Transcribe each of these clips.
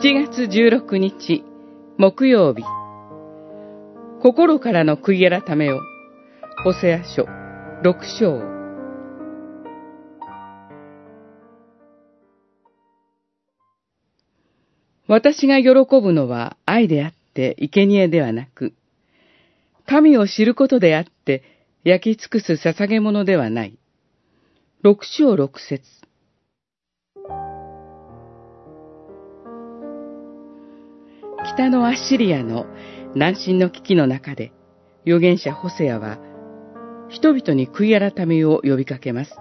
7月16日、木曜日。心からの悔い改めを、ホセア書6章。私が喜ぶのは愛であって生贄ではなく、神を知ることであって焼き尽くす捧げ物ではない。六章六節北のアッシリアの南進の危機の中で、預言者ホセアは、人々に悔い改めを呼びかけます。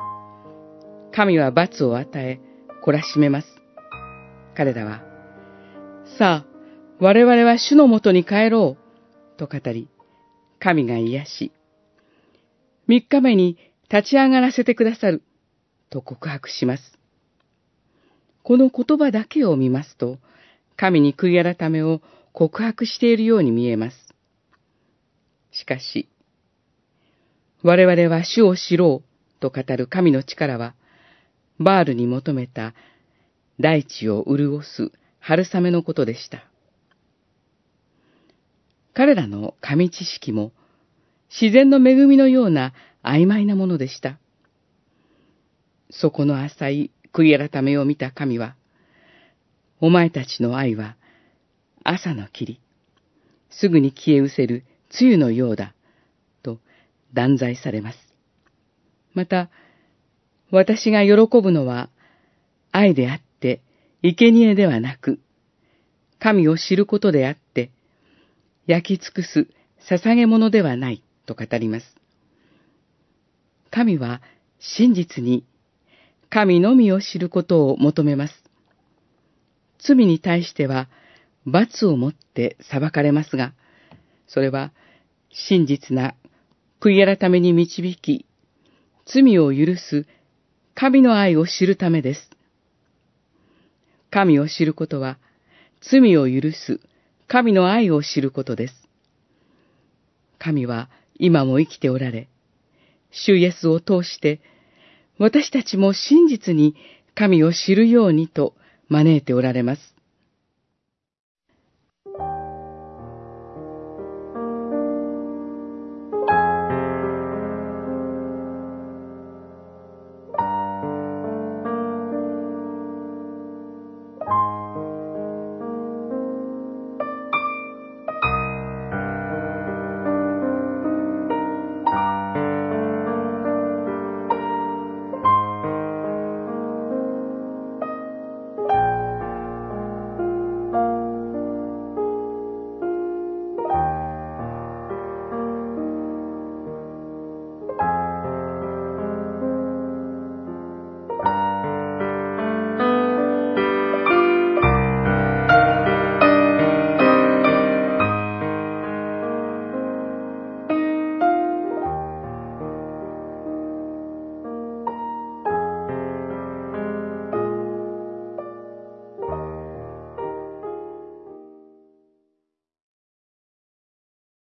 神は罰を与え、懲らしめます。彼らは、さあ、我々は主のもとに帰ろう、と語り、神が癒し、三日目に立ち上がらせてくださる、と告白します。この言葉だけを見ますと、神に悔い改めを告白しているように見えます。しかし、我々は主を知ろうと語る神の力は、バールに求めた大地を潤す春雨のことでした。彼らの神知識も自然の恵みのような曖昧なものでした。そこの浅い悔い改めを見た神は、お前たちの愛は朝の霧、すぐに消え失せる梅雨のようだ、と断罪されます。また、私が喜ぶのは愛であって生贄ではなく、神を知ることであって、焼き尽くす捧げ物ではないと語ります。神は真実に神のみを知ることを求めます。罪に対しては罰をもって裁かれますが、それは真実な悔い改めに導き、罪を許す神の愛を知るためです。神を知ることは、罪を許す神の愛を知ることです。神は今も生きておられ、主イエスを通して、私たちも真実に神を知るようにと招いておられます。